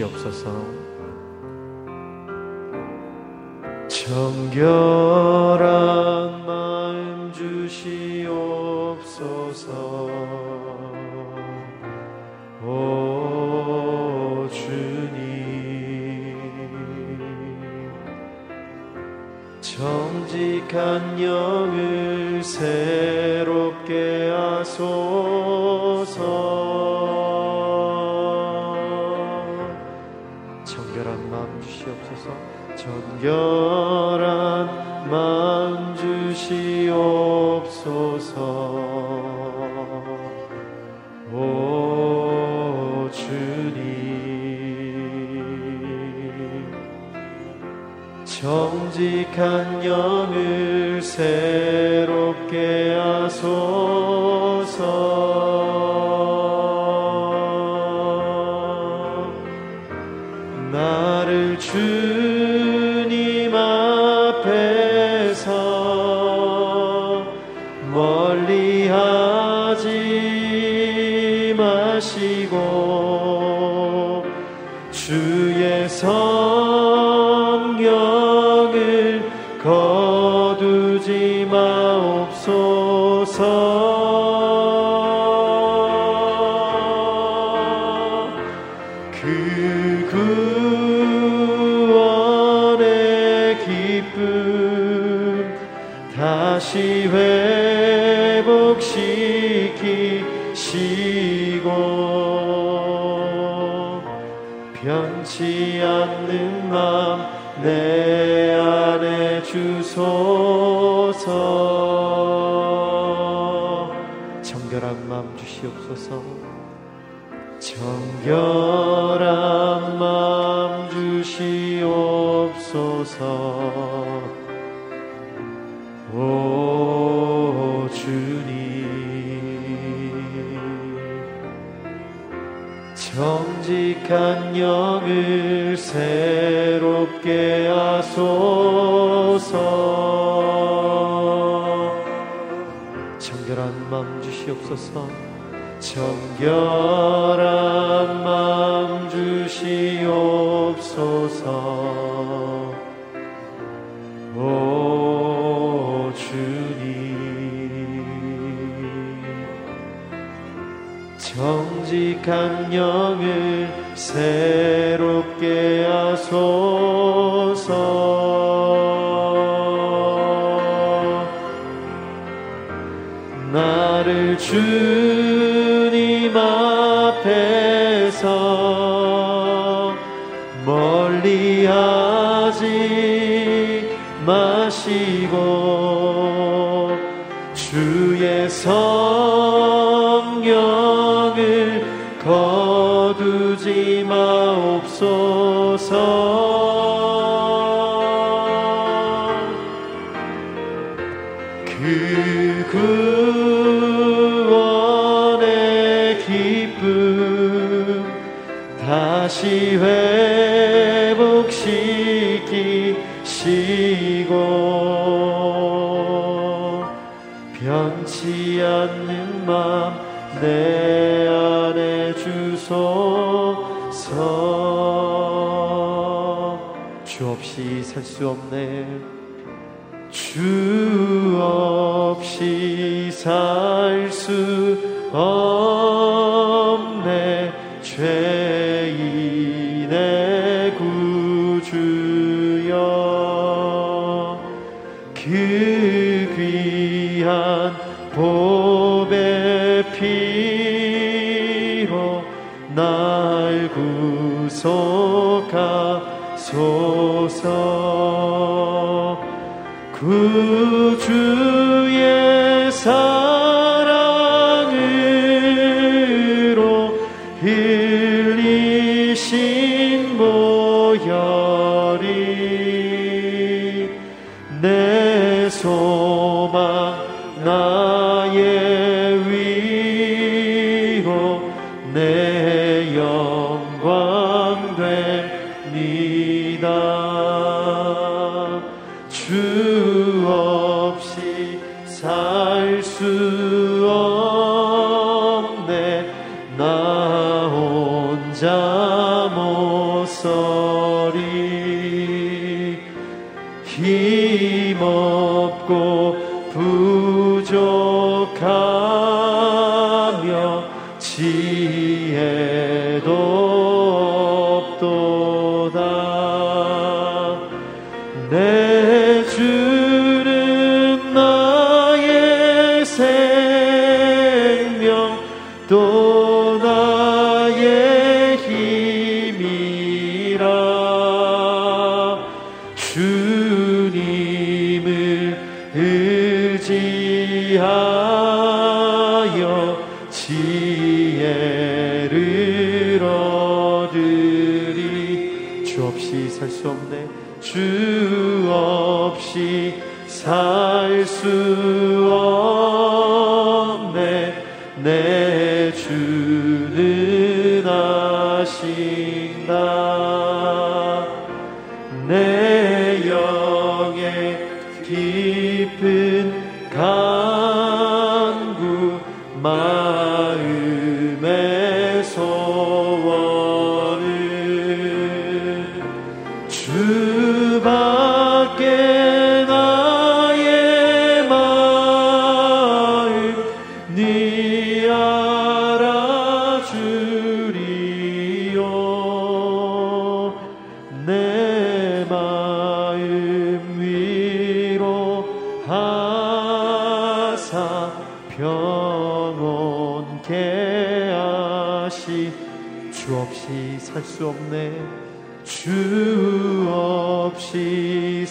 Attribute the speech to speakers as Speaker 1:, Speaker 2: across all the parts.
Speaker 1: 주시옵소서. 정결 정직한 영을 새롭게 하소서 마음 주시옵소서. 정결한 마음 주시옵소서 주시옵소서. 정결한 마음 주시옵소서. 오 주님. 정직한 영을 새 주님 앞에서 멀리 하지 마시고 주의 성령을 거두지 마옵소서 수 없네. 주 없이 살 수 없네. 죄인의 구주여. 그 귀한 보배 피로 날 구속하소서 구주 지혜도 살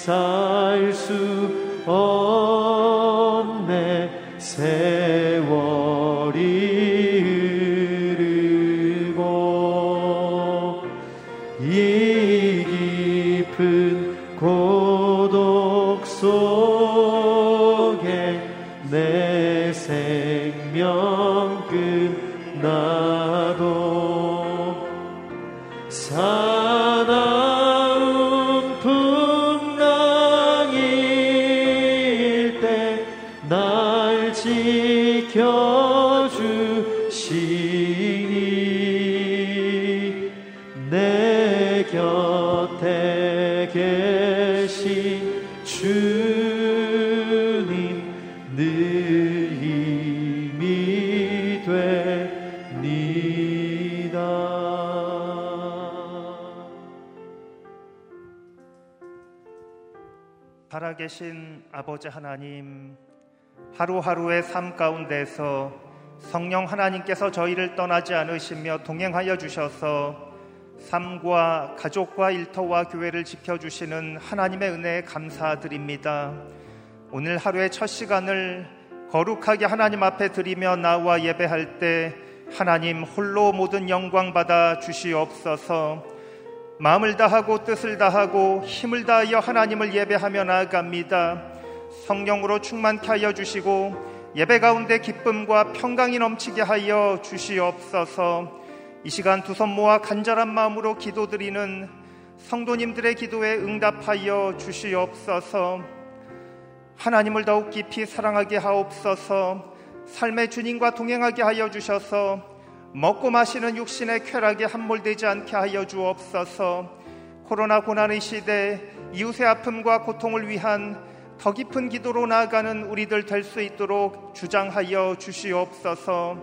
Speaker 1: 없
Speaker 2: 살아계신 아버지 하나님, 하루하루의 삶 가운데서 성령 하나님께서 저희를 떠나지 않으시며 동행하여 주셔서 삶과 가족과 일터와 교회를 지켜주시는 하나님의 은혜에 감사드립니다. 오늘 하루의 첫 시간을 거룩하게 하나님 앞에 드리며 나와 예배할 때 하나님 홀로 모든 영광 받아 주시옵소서. 마음을 다하고 뜻을 다하고 힘을 다하여 하나님을 예배하며 나아갑니다. 성령으로 충만케 하여 주시고 예배 가운데 기쁨과 평강이 넘치게 하여 주시옵소서. 이 시간 두 손 모아 간절한 마음으로 기도드리는 성도님들의 기도에 응답하여 주시옵소서. 하나님을 더욱 깊이 사랑하게 하옵소서. 삶의 주님과 동행하게 하여 주셔서 먹고 마시는 육신의 쾌락에 함몰되지 않게 하여 주옵소서. 코로나 고난의 시대 이웃의 아픔과 고통을 위한 더 깊은 기도로 나아가는 우리들 될 수 있도록 주장하여 주시옵소서.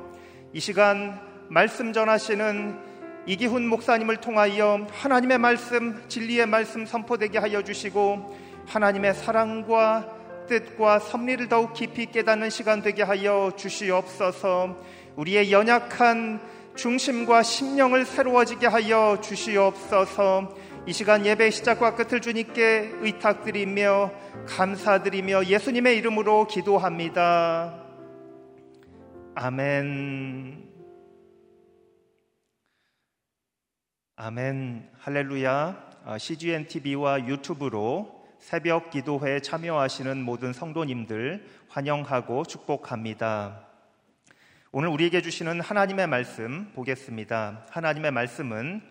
Speaker 2: 이 시간 말씀 전하시는 이기훈 목사님을 통하여 하나님의 말씀, 진리의 말씀 선포되게 하여 주시고 하나님의 사랑과 뜻과 섭리를 더욱 깊이 깨닫는 시간 되게 하여 주시옵소서. 우리의 연약한 중심과 심령을 새로워지게 하여 주시옵소서. 이 시간 예배 시작과 끝을 주님께 의탁드리며 감사드리며 예수님의 이름으로 기도합니다. 아멘. 아멘. 할렐루야. 아, CGN TV와 유튜브로 새벽 기도회에 참여하시는 모든 성도님들 환영하고 축복합니다. 오늘 우리에게 주시는 하나님의 말씀 보겠습니다. 하나님의 말씀은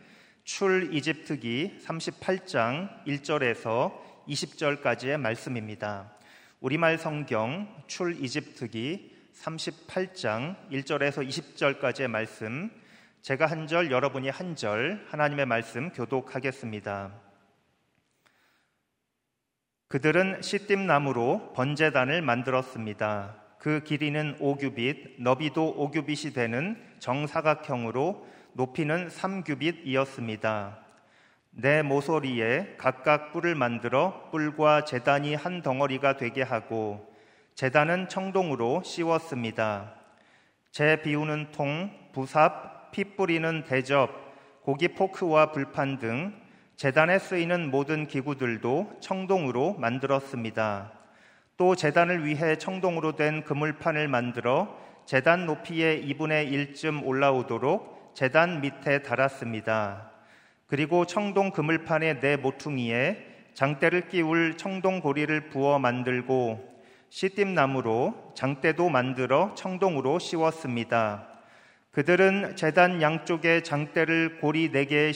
Speaker 2: 출 이집트기 38장 1절에서 20절까지의 말씀입니다. 우리말 성경 출 이집트기 38장 1절에서 20절까지의 말씀 제가 한 절 여러분이 한 절 하나님의 말씀 교독하겠습니다. 그들은 시딤 나무로 번제단을 만들었습니다. 그 길이는 5규빗, 너비도 5규빗이 되는 정사각형으로 높이는 3규빗이었습니다. 내 모서리에 각각 뿔을 만들어 뿔과 재단이 한 덩어리가 되게 하고 재단은 청동으로 씌웠습니다. 재 비우는 통, 부삽, 피 뿌리는 대접, 고기 포크와 불판 등 재단에 쓰이는 모든 기구들도 청동으로 만들었습니다. 또 재단을 위해 청동으로 된 그물판을 만들어 재단 높이의 2분의 1쯤 올라오도록 재단 밑에 달았습니다. 그리고 청동 그물판의 네 모퉁이에 장대를 끼울 청동 고리를 부어 만들고 시띠나무로 장대도 만들어 청동으로 씌웠습니다. 그들은 재단 양쪽에 장대를 고리 네 개에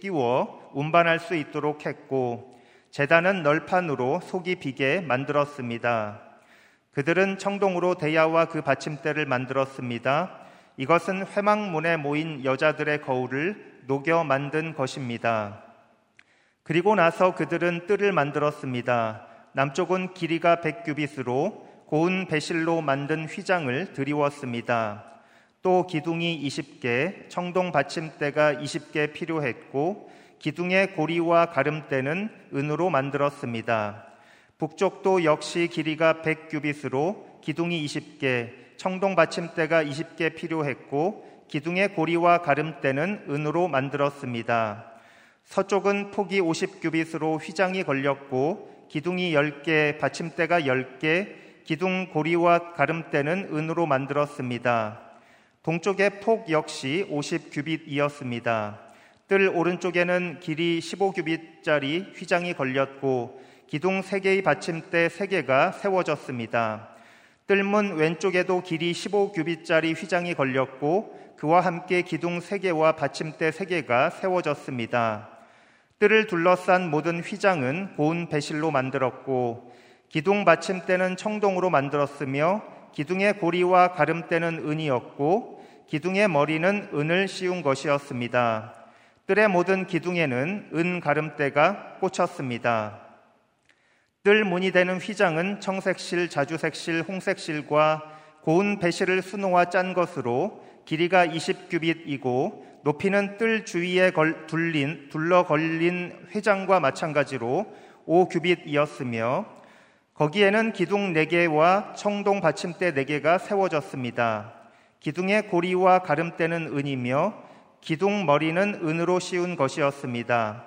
Speaker 2: 끼워 운반할 수 있도록 했고 재단은 널판으로 속이 비게 만들었습니다. 그들은 청동으로 대야와 그 받침대를 만들었습니다. 이것은 회망문에 모인 여자들의 거울을 녹여 만든 것입니다. 그리고 나서 그들은 뜰을 만들었습니다. 남쪽은 길이가 100규빗으로 고운 배실로 만든 휘장을 드리웠습니다. 또 기둥이 20개, 청동 받침대가 20개 필요했고 기둥의 고리와 가름대는 은으로 만들었습니다. 북쪽도 역시 길이가 100규빗으로 기둥이 20개, 청동 받침대가 20개 필요했고 기둥의 고리와 가름대는 은으로 만들었습니다. 서쪽은 폭이 50규빗으로 휘장이 걸렸고 기둥이 10개, 받침대가 10개, 기둥 고리와 가름대는 은으로 만들었습니다. 동쪽의 폭 역시 50규빗이었습니다. 뜰 오른쪽에는 길이 15규빗짜리 휘장이 걸렸고 기둥 3개의 받침대 3개가 세워졌습니다. 뜰문 왼쪽에도 길이 15규빗짜리 휘장이 걸렸고 그와 함께 기둥 세 개와 받침대 세 개가 세워졌습니다. 뜰을 둘러싼 모든 휘장은 고운 배실로 만들었고 기둥 받침대는 청동으로 만들었으며 기둥의 고리와 가름대는 은이었고 기둥의 머리는 은을 씌운 것이었습니다. 뜰의 모든 기둥에는 은 가름대가 꽂혔습니다. 뜰 문이 되는 휘장은 청색실, 자주색실, 홍색실과 고운 배실을 수놓아 짠 것으로 길이가 20규빗이고 높이는 뜰 주위에 걸, 둘린, 둘러 걸린 회장과 마찬가지로 5규빗이었으며 거기에는 기둥 4개와 청동 받침대 4개가 세워졌습니다. 기둥의 고리와 가름대는 은이며 기둥 머리는 은으로 씌운 것이었습니다.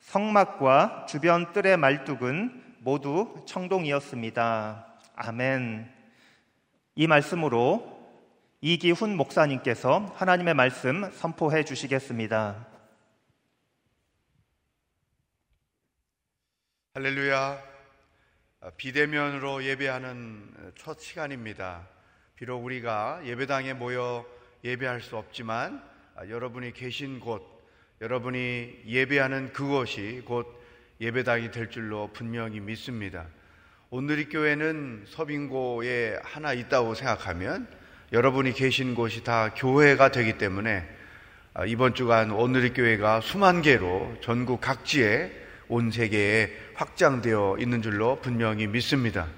Speaker 2: 성막과 주변 뜰의 말뚝은 모두 청동이었습니다. 아멘. 이 말씀으로 이기훈 목사님께서 하나님의 말씀 선포해 주시겠습니다.
Speaker 3: 할렐루야. 비대면으로 예배하는 첫 시간입니다. 비록 우리가 예배당에 모여 예배할 수 없지만 여러분이 계신 곳, 여러분이 예배하는 그곳이 곧 예배당이 될 줄로 분명히 믿습니다. 오늘의 교회는 서빙고에 하나 있다고 생각하면 여러분이 계신 곳이 다 교회가 되기 때문에 아, 이번 주간 오늘의 교회가 수만 개로 전국 각지에 온 세계에 확장되어 있는 줄로 분명히 믿습니다.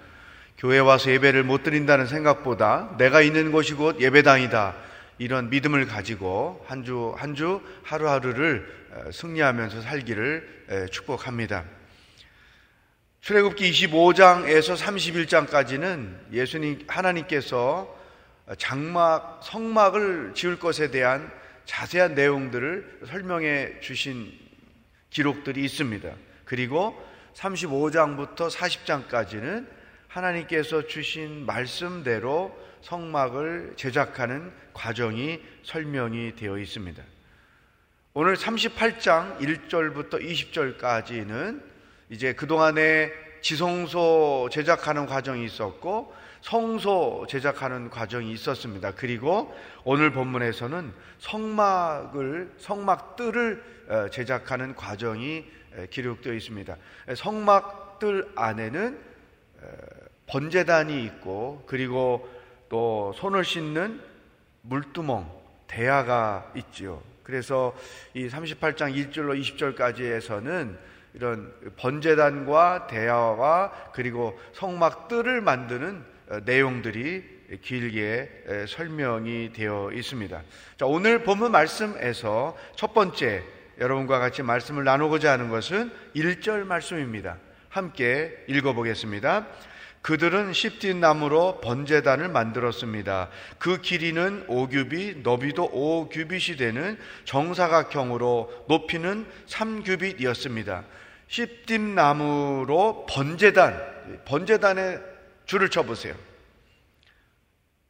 Speaker 3: 교회 와서 예배를 못 드린다는 생각보다 내가 있는 곳이 곧 예배당이다. 이런 믿음을 가지고 한 주, 한 주, 하루하루를 승리하면서 살기를 축복합니다. 출애굽기 25장에서 31장까지는 예수님, 하나님께서 장막, 성막을 지을 것에 대한 자세한 내용들을 설명해 주신 기록들이 있습니다. 그리고 35장부터 40장까지는 하나님께서 주신 말씀대로 성막을 제작하는 과정이 설명이 되어 있습니다. 오늘 38장 1절부터 20절까지는 이제 그동안에 지성소 제작하는 과정이 있었고 성소 제작하는 과정이 있었습니다. 그리고 오늘 본문에서는 성막을 성막들을 어, 제작하는 과정이 기록되어 있습니다. 성막들 안에는 번제단이 있고 그리고 또 손을 씻는 물두멍 대야가 있지요. 그래서 이 38장 1절로 20절까지에서는 이런 번제단과 대야와 그리고 성막들을 만드는 어, 내용들이 길게 설명이 되어 있습니다. 자, 오늘 본문 말씀에서 첫 번째 여러분과 같이 말씀을 나누고자 하는 것은 1절 말씀입니다. 함께 읽어보겠습니다. 그들은 십딘 나무로 번제단을 만들었습니다. 그 길이는 5규빗, 너비도 5규빗이 되는 정사각형으로 높이는 3규빗이었습니다. 십딘 나무로 번제단, 번제단에 줄을 쳐보세요.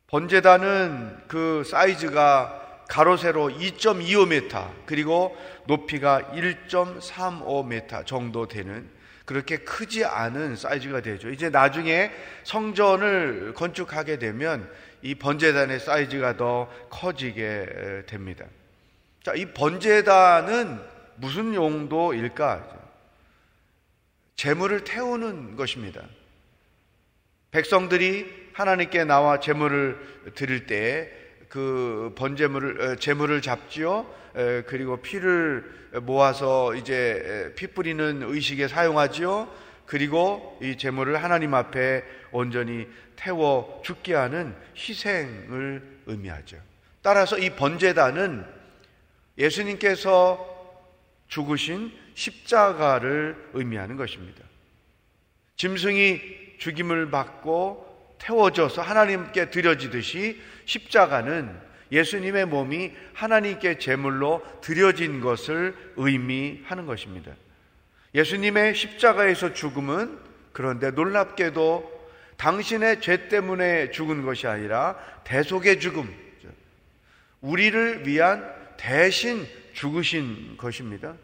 Speaker 3: 번제단은 그 사이즈가 가로 세로 2.25m 그리고 높이가 1.35m 정도 되는 그렇게 크지 않은 사이즈가 되죠. 이제 나중에 성전을 건축하게 되면 이 번제단의 사이즈가 더 커지게 됩니다. 자, 이 번제단은 무슨 용도일까? 재물을 태우는 것입니다. 백성들이 하나님께 나와 재물을 드릴 때 그 번제물을 재물을 잡지요. 그리고 피를 모아서 이제 피 뿌리는 의식에 사용하지요. 그리고 이 제물을 하나님 앞에 온전히 태워 죽게 하는 희생을 의미하죠. 따라서 이 번제단은 예수님께서 죽으신 십자가를 의미하는 것입니다. 짐승이 죽임을 받고 태워져서 하나님께 드려지듯이 십자가는 예수님의 몸이 하나님께 제물로 드려진 것을 의미하는 것입니다. 예수님의 십자가에서 죽음은 그런데 놀랍게도 당신의 죄 때문에 죽은 것이 아니라 대속의 죽음, 우리를 위한 대신 죽으신 것입니다.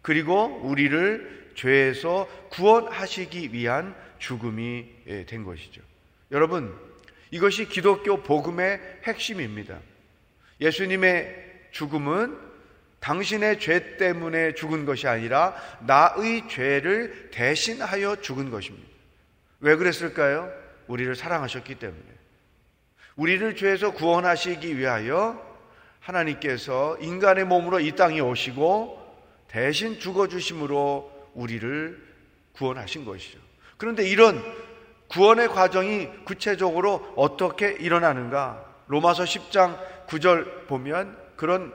Speaker 3: 그리고 우리를 죄에서 구원하시기 위한 죽음이 된 것이죠. 여러분, 이것이 기독교 복음의 핵심입니다. 예수님의 죽음은 당신의 죄 때문에 죽은 것이 아니라 나의 죄를 대신하여 죽은 것입니다. 왜 그랬을까요? 우리를 사랑하셨기 때문에. 우리를 죄에서 구원하시기 위하여 하나님께서 인간의 몸으로 이 땅에 오시고 대신 죽어주심으로 우리를 구원하신 것이죠. 그런데 이런 구원의 과정이 구체적으로 어떻게 일어나는가? 로마서 10장 9절 보면 그런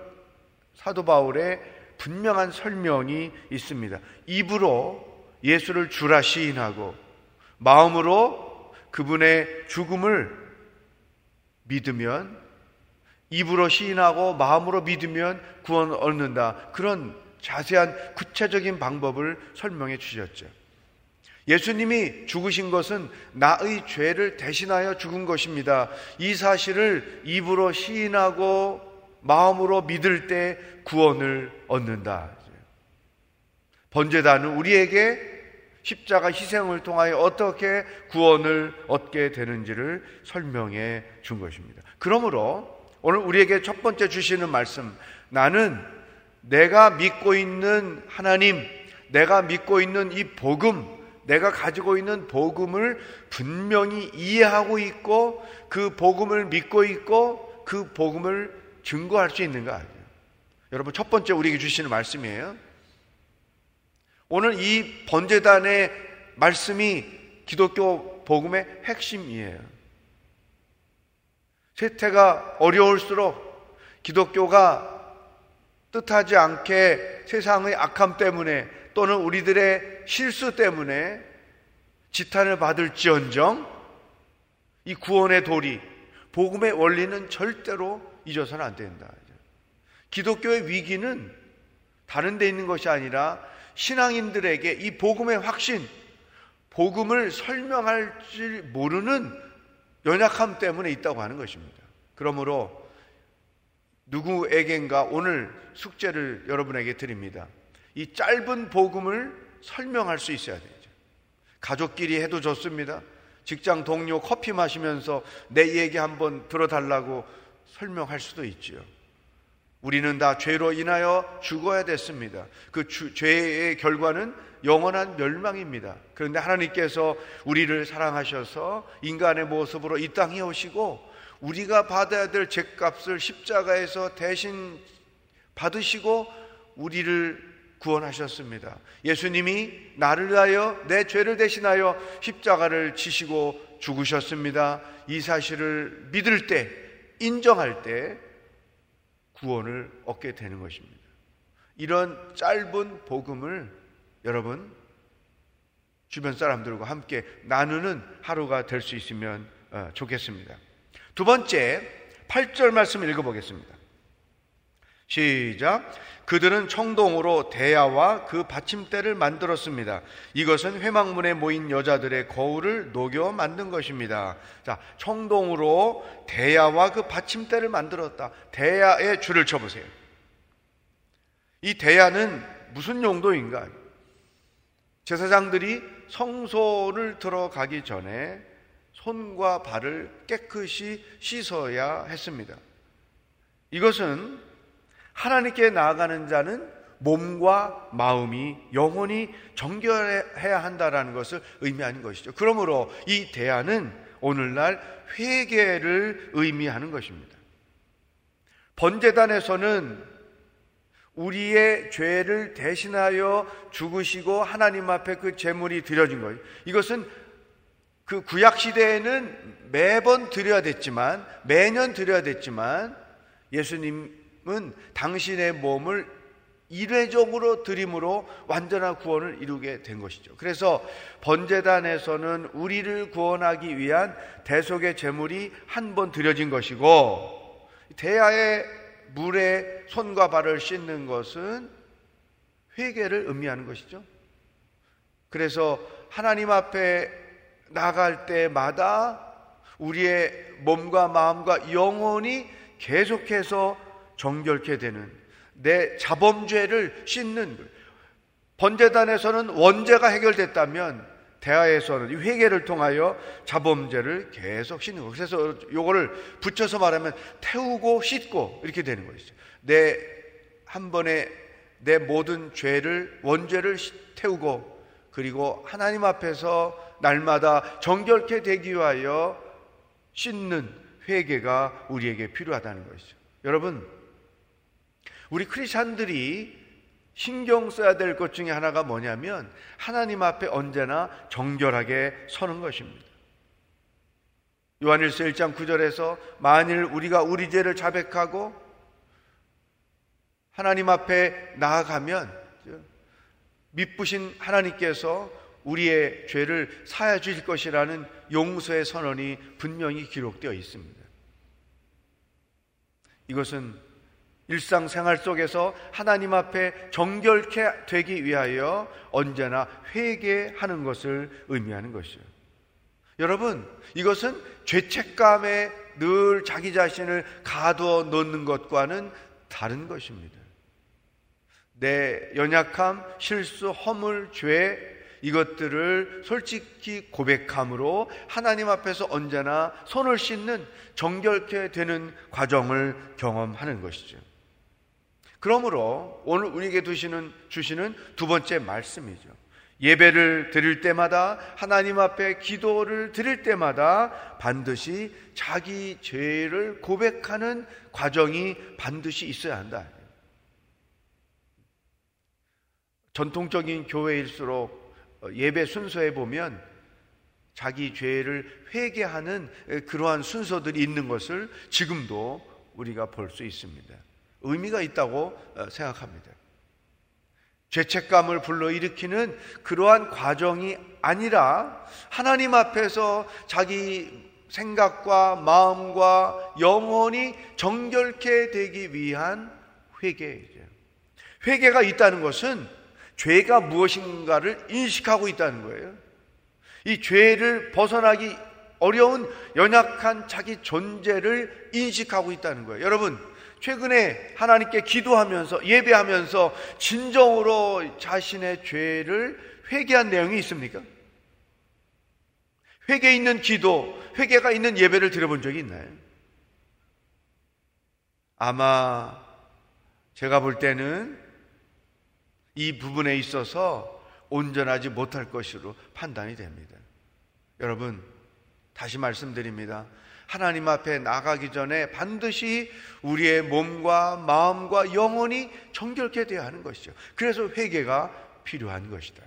Speaker 3: 사도 바울의 분명한 설명이 있습니다. 입으로 예수를 주라 시인하고 마음으로 그분의 죽음을 믿으면 입으로 시인하고 마음으로 믿으면 구원 얻는다. 그런 자세한 구체적인 방법을 설명해 주셨죠. 예수님이 죽으신 것은 나의 죄를 대신하여 죽은 것입니다. 이 사실을 입으로 시인하고 마음으로 믿을 때 구원을 얻는다. 번제단은 우리에게 십자가 희생을 통하여 어떻게 구원을 얻게 되는지를 설명해 준 것입니다. 그러므로 오늘 우리에게 첫 번째 주시는 말씀, 나는 내가 믿고 있는 하나님, 내가 믿고 있는 이 복음, 내가 가지고 있는 복음을 분명히 이해하고 있고 그 복음을 믿고 있고 그 복음을 증거할 수 있는가? 여러분 첫 번째 우리에게 주시는 말씀이에요. 오늘 이 번제단의 말씀이 기독교 복음의 핵심이에요. 세태가 어려울수록 기독교가 뜻하지 않게 세상의 악함 때문에 또는 우리들의 실수 때문에 지탄을 받을지언정 이 구원의 도리, 복음의 원리는 절대로 잊어서는 안 된다. 기독교의 위기는 다른 데 있는 것이 아니라 신앙인들에게 이 복음의 확신, 복음을 설명할 줄 모르는 연약함 때문에 있다고 하는 것입니다. 그러므로 누구에겐가 오늘 숙제를 여러분에게 드립니다. 이 짧은 복음을 설명할 수 있어야 되죠. 가족끼리 해도 좋습니다. 직장 동료 커피 마시면서 내 얘기 한번 들어달라고 설명할 수도 있지요. 우리는 다 죄로 인하여 죽어야 됐습니다. 그 주, 죄의 결과는 영원한 멸망입니다. 그런데 하나님께서 우리를 사랑하셔서 인간의 모습으로 이 땅에 오시고 우리가 받아야 될 죄값을 십자가에서 대신 받으시고 우리를 구원하셨습니다. 예수님이 나를 위하여 내 죄를 대신하여 십자가를 지시고 죽으셨습니다. 이 사실을 믿을 때, 인정할 때 구원을 얻게 되는 것입니다. 이런 짧은 복음을 여러분 주변 사람들과 함께 나누는 하루가 될 수 있으면 어, 좋겠습니다. 두 번째, 8절 말씀 읽어보겠습니다. 시작. 그들은 청동으로 대야와 그 받침대를 만들었습니다. 이것은 회막문에 모인 여자들의 거울을 녹여 만든 것입니다. 자, 청동으로 대야와 그 받침대를 만들었다. 대야에 줄을 쳐보세요. 이 대야는 무슨 용도인가? 제사장들이 성소를 들어가기 전에 손과 발을 깨끗이 씻어야 했습니다. 이것은 하나님께 나아가는 자는 몸과 마음이 영혼이 정결해야 한다라는 것을 의미하는 것이죠. 그러므로 이 대안은 오늘날 회개를 의미하는 것입니다. 번제단에서는 우리의 죄를 대신하여 죽으시고 하나님 앞에 그 제물이 드려진 거예요. 이것은 그 구약 시대에는 매번 드려야 됐지만 매년 드려야 됐지만 예수님 은 당신의 몸을 일회적으로 드림으로 완전한 구원을 이루게 된 것이죠. 그래서 번제단에서는 우리를 구원하기 위한 대속의 제물이 한 번 드려진 것이고 대야의 물에 손과 발을 씻는 것은 회개를 의미하는 것이죠. 그래서 하나님 앞에 나갈 때마다 우리의 몸과 마음과 영혼이 계속해서 정결케 되는 내 자범죄를 씻는 번제단에서는 원죄가 해결됐다면 대하에서는 회개를 통하여 자범죄를 계속 씻는 거. 그래서 요거를 붙여서 말하면 태우고 씻고 이렇게 되는 것이죠. 내 한 번에 내 모든 죄를 원죄를 태우고 그리고 하나님 앞에서 날마다 정결케 되기 위하여 씻는 회개가 우리에게 필요하다는 것이죠. 여러분, 우리 크리스찬들이 신경 써야 될 것 중에 하나가 뭐냐면 하나님 앞에 언제나 정결하게 서는 것입니다. 요한일서 1장 9절에서 만일 우리가 우리 죄를 자백하고 하나님 앞에 나아가면 믿부신 하나님께서 우리의 죄를 사해 주실 것이라는 용서의 선언이 분명히 기록되어 있습니다. 이것은 일상생활 속에서 하나님 앞에 정결케 되기 위하여 언제나 회개하는 것을 의미하는 것이죠. 여러분, 이것은 죄책감에 늘 자기 자신을 가두어 놓는 것과는 다른 것입니다. 내 연약함, 실수, 허물, 죄, 이것들을 솔직히 고백함으로 하나님 앞에서 언제나 손을 씻는 정결케 되는 과정을 경험하는 것이죠. 그러므로 오늘 우리에게 두시는, 주시는 두 번째 말씀이죠. 예배를 드릴 때마다 하나님 앞에 기도를 드릴 때마다 반드시 자기 죄를 고백하는 과정이 반드시 있어야 한다. 전통적인 교회일수록 예배 순서에 보면 자기 죄를 회개하는 그러한 순서들이 있는 것을 지금도 우리가 볼 수 있습니다. 의미가 있다고 어, 생각합니다. 죄책감을 불러일으키는 그러한 과정이 아니라 하나님 앞에서 자기 생각과 마음과 영혼이 정결케 되기 위한 회개이죠. 회개가 있다는 것은 죄가 무엇인가를 인식하고 있다는 거예요. 이 죄를 벗어나기 어려운 연약한 자기 존재를 인식하고 있다는 거예요. 여러분, 최근에 하나님께 기도하면서 예배하면서 진정으로 자신의 죄를 회개한 내용이 있습니까? 회개 있는 기도, 회개가 있는 예배를 드려본 적이 있나요? 아마 제가 볼 때는 이 부분에 있어서 온전하지 못할 것으로 판단이 됩니다. 여러분, 다시 말씀드립니다. 하나님 앞에 나가기 전에 반드시 우리의 몸과 마음과 영혼이 정결케 되어야 하는 것이죠. 그래서 회개가 필요한 것이다.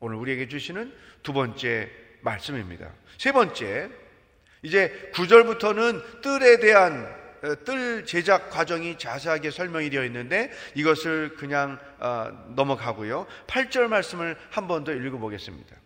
Speaker 3: 오늘 우리에게 주시는 두 번째 말씀입니다. 세 번째, 이제 구절부터는 뜰에 대한 어, 뜰 제작 과정이 자세하게 설명이 되어 있는데 이것을 그냥 어, 넘어가고요. 8절 말씀을 한 번 더 읽어보겠습니다.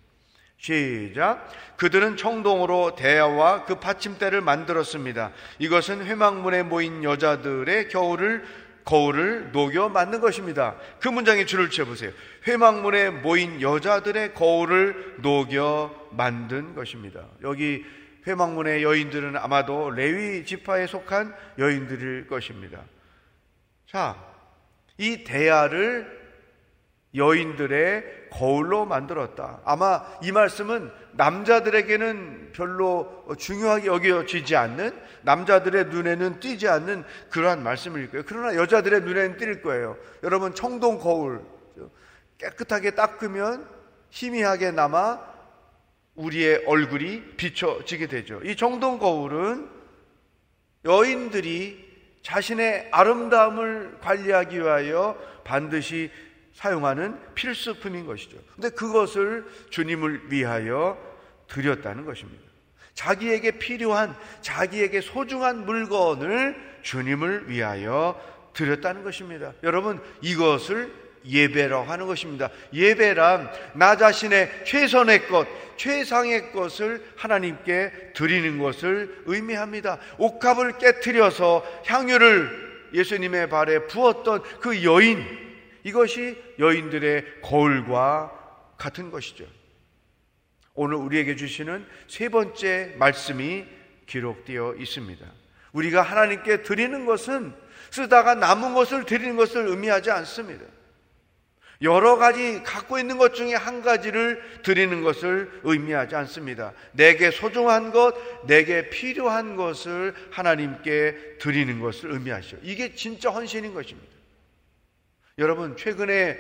Speaker 3: 시작. 그들은 청동으로 대야와 그 받침대를 만들었습니다. 이것은 회막문에 모인 여자들의 겨울을 거울을 녹여 만든 것입니다. 그 문장에 줄을 쳐보세요. 회막문에 모인 여자들의 거울을 녹여 만든 것입니다. 여기 회막문의 여인들은 아마도 레위 지파에 속한 여인들일 것입니다. 자, 이 대야를 여인들의 거울로 만들었다. 아마 이 말씀은 남자들에게는 별로 중요하게 여겨지지 않는 남자들의 눈에는 띄지 않는 그러한 말씀일 거예요. 그러나 여자들의 눈에는 띌 거예요. 여러분 청동 거울 깨끗하게 닦으면 희미하게 남아 우리의 얼굴이 비춰지게 되죠. 이 정동 거울은 여인들이 자신의 아름다움을 관리하기 위하여 반드시 사용하는 필수품인 것이죠. 근데 그것을 주님을 위하여 드렸다는 것입니다. 자기에게 필요한, 자기에게 소중한 물건을 주님을 위하여 드렸다는 것입니다. 여러분, 이것을 예배라고 하는 것입니다. 예배란 나 자신의 최선의 것, 최상의 것을 하나님께 드리는 것을 의미합니다. 옥합을 깨뜨려서 향유를 예수님의 발에 부었던 그 여인, 이것이 여인들의 거울과 같은 것이죠. 오늘 우리에게 주시는 세 번째 말씀이 기록되어 있습니다. 우리가 하나님께 드리는 것은 쓰다가 남은 것을 드리는 것을 의미하지 않습니다. 여러 가지 갖고 있는 것 중에 한 가지를 드리는 것을 의미하지 않습니다. 내게 소중한 것, 내게 필요한 것을 하나님께 드리는 것을 의미하시죠. 이게 진짜 헌신인 것입니다. 여러분, 최근에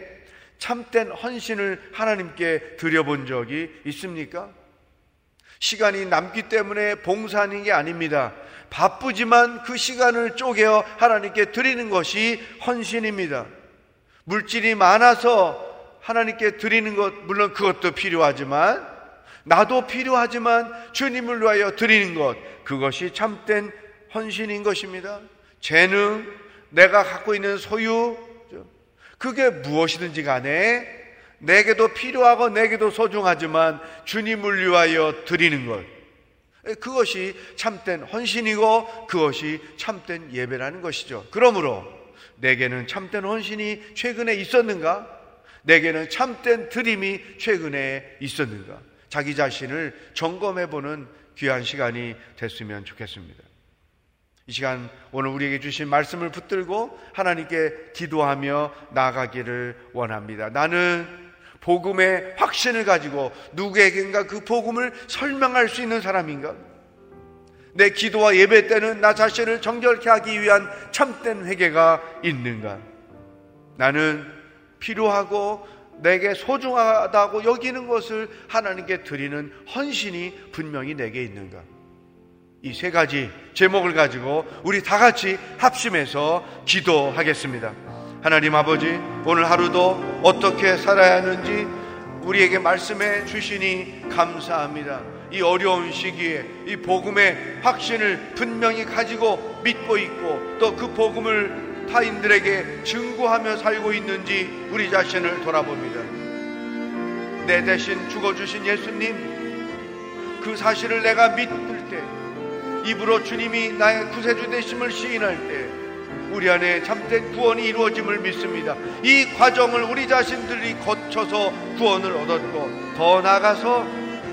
Speaker 3: 참된 헌신을 하나님께 드려본 적이 있습니까? 시간이 남기 때문에 봉사하는 게 아닙니다. 바쁘지만 그 시간을 쪼개어 하나님께 드리는 것이 헌신입니다. 물질이 많아서 하나님께 드리는 것, 물론 그것도 필요하지만, 나도 필요하지만 주님을 위하여 드리는 것, 그것이 참된 헌신인 것입니다. 재능, 내가 갖고 있는 소유, 그게 무엇이든지 간에 내게도 필요하고 내게도 소중하지만 주님을 위하여 드리는 것. 그것이 참된 헌신이고 그것이 참된 예배라는 것이죠. 그러므로 내게는 참된 헌신이 최근에 있었는가? 내게는 참된 드림이 최근에 있었는가? 자기 자신을 점검해 보는 귀한 시간이 됐으면 좋겠습니다. 이 시간 오늘 우리에게 주신 말씀을 붙들고 하나님께 기도하며 나아가기를 원합니다. 나는 복음의 확신을 가지고 누구에겐가 그 복음을 설명할 수 있는 사람인가? 내 기도와 예배 때는 나 자신을 정결케 하기 위한 참된 회개가 있는가? 나는 필요하고 내게 소중하다고 여기는 것을 하나님께 드리는 헌신이 분명히 내게 있는가? 이 세 가지 제목을 가지고 우리 다 같이 합심해서 기도하겠습니다. 하나님 아버지, 오늘 하루도 어떻게 살아야 하는지 우리에게 말씀해 주시니 감사합니다. 이 어려운 시기에 이 복음의 확신을 분명히 가지고 믿고 있고 또 그 복음을 타인들에게 증거하며 살고 있는지 우리 자신을 돌아봅니다. 내 대신 죽어주신 예수님, 그 사실을 내가 믿을 때, 입으로 주님이 나의 구세주 되심을 시인할 때, 우리 안에 참된 구원이 이루어짐을 믿습니다. 이 과정을 우리 자신들이 거쳐서 구원을 얻었고, 더 나아가서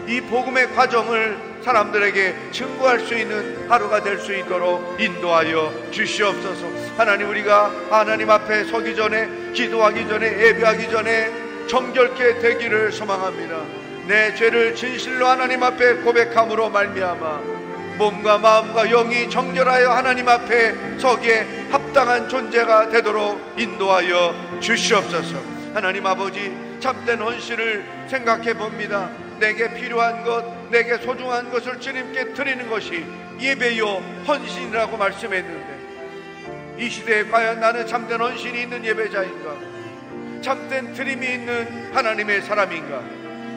Speaker 3: 이 복음의 과정을 사람들에게 증거할 수 있는 하루가 될 수 있도록 인도하여 주시옵소서. 하나님 우리가 하나님 앞에 서기 전에 기도하기 전에 예배하기 전에 정결케 되기를 소망합니다. 내 죄를 진실로 하나님 앞에 고백함으로 말미암아 몸과 마음과 영이 정결하여 하나님 앞에 서기에 합당한 존재가 되도록 인도하여 주시옵소서. 하나님 아버지 참된 헌신을 생각해 봅니다. 내게 필요한 것, 내게 소중한 것을 주님께 드리는 것이 예배요 헌신이라고 말씀했는데 이 시대에 과연 나는 참된 헌신이 있는 예배자인가? 참된 드림이 있는 하나님의 사람인가?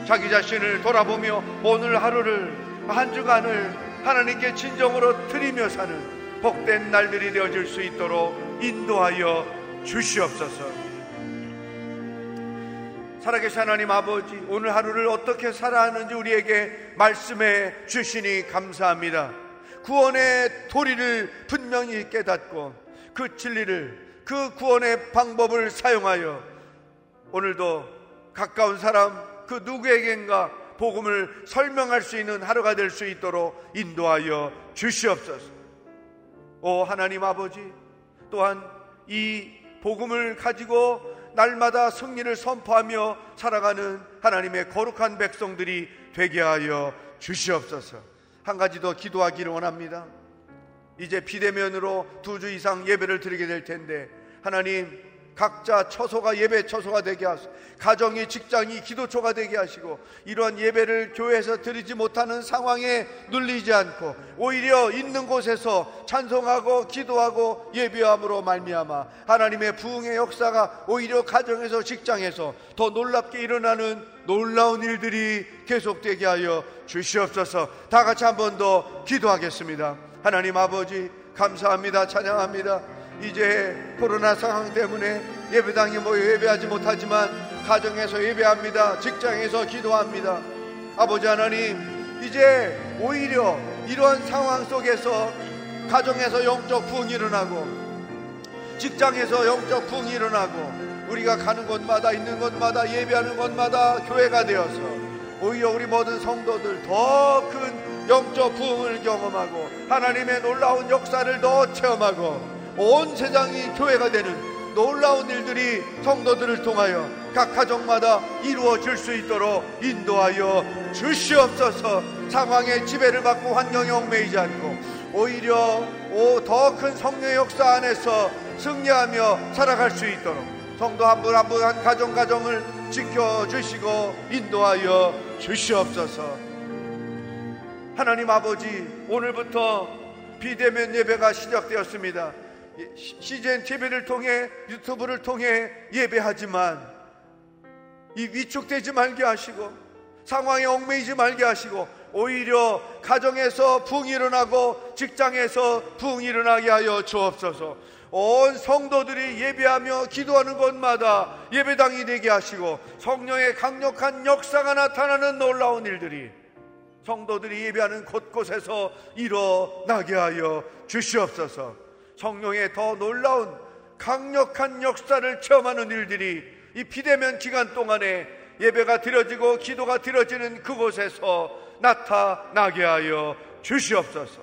Speaker 3: 자기 자신을 돌아보며 오늘 하루를 한 주간을 하나님께 진정으로 드리며 사는 복된 날들이 되어질 수 있도록 인도하여 주시옵소서. 살아계신 하나님 아버지, 오늘 하루를 어떻게 살아가는지 우리에게 말씀해 주시니 감사합니다. 구원의 도리를 분명히 깨닫고 그 진리를, 그 구원의 방법을 사용하여 오늘도 가까운 사람, 그 누구에겐가 복음을 설명할 수 있는 하루가 될 수 있도록 인도하여 주시옵소서. 오 하나님 아버지, 또한 이 복음을 가지고 날마다 승리를 선포하며 살아가는 하나님의 거룩한 백성들이 되게 하여 주시옵소서. 한 가지 더 기도하기를 원합니다. 이제 비대면으로 두 주 이상 예배를 드리게 될 텐데 하나님 각자 처소가 예배 처소가 되게 하시고 가정이 직장이 기도초가 되게 하시고 이러한 예배를 교회에서 드리지 못하는 상황에 눌리지 않고 오히려 있는 곳에서 찬송하고 기도하고 예배함으로 말미암아 하나님의 부흥의 역사가 오히려 가정에서 직장에서 더 놀랍게 일어나는 놀라운 일들이 계속되게 하여 주시옵소서. 다 같이 한 번 더 기도하겠습니다. 하나님 아버지 감사합니다. 찬양합니다 이제 코로나 상황 때문에 예배당에 모여 예배하지 못하지만 가정에서 예배합니다. 직장에서 기도합니다. 아버지 하나님, 이제 오히려 이러한 상황 속에서 가정에서 영적 부흥이 일어나고 직장에서 영적 부흥이 일어나고 우리가 가는 곳마다 있는 곳마다 예배하는 곳마다 교회가 되어서 오히려 우리 모든 성도들 더 큰 영적 부흥을 경험하고 하나님의 놀라운 역사를 더 체험하고 온 세상이 교회가 되는 놀라운 일들이 성도들을 통하여 각 가정마다 이루어질 수 있도록 인도하여 주시옵소서. 상황의 지배를 받고 환경에 얽매이지 않고 오히려 더 큰 성령의 역사 안에서 승리하며 살아갈 수 있도록 성도 한 분 한 분 한 가정 가정을 지켜주시고 인도하여 주시옵소서. 하나님 아버지 오늘부터 비대면 예배가 시작되었습니다 CGN TV를 통해 유튜브를 통해 예배하지만 이 위축되지 말게 하시고 상황에 얽매이지 말게 하시고 오히려 가정에서 부흥이 일어나고 직장에서 부흥이 일어나게 하여 주옵소서. 온 성도들이 예배하며 기도하는 곳마다 예배당이 되게 하시고 성령의 강력한 역사가 나타나는 놀라운 일들이 성도들이 예배하는 곳곳에서 일어나게 하여 주시옵소서 성령의 더 놀라운 강력한 역사를 체험하는 일들이 이 비대면 기간 동안에 예배가 드려지고 기도가 드려지는 그곳에서 나타나게 하여 주시옵소서.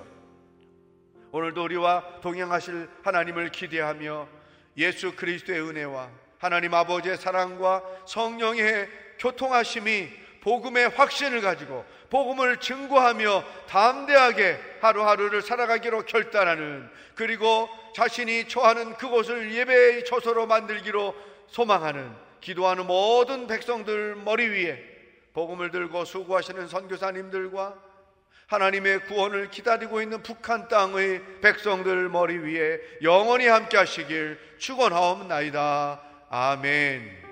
Speaker 3: 오늘도 우리와 동행하실 하나님을 기대하며 예수 그리스도의 은혜와 하나님 아버지의 사랑과 성령의 교통하심이 복음의 확신을 가지고 복음을 증거하며 담대하게 하루하루를 살아가기로 결단하는 그리고 자신이 처하는 그곳을 예배의 처소로 만들기로 소망하는 기도하는 모든 백성들 머리 위에 복음을 들고 수고하시는 선교사님들과 하나님의 구원을 기다리고 있는 북한 땅의 백성들 머리 위에 영원히 함께 하시길 축원하옵나이다. 아멘.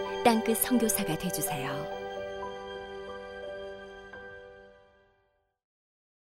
Speaker 4: 땅끝 성교사가 되주세요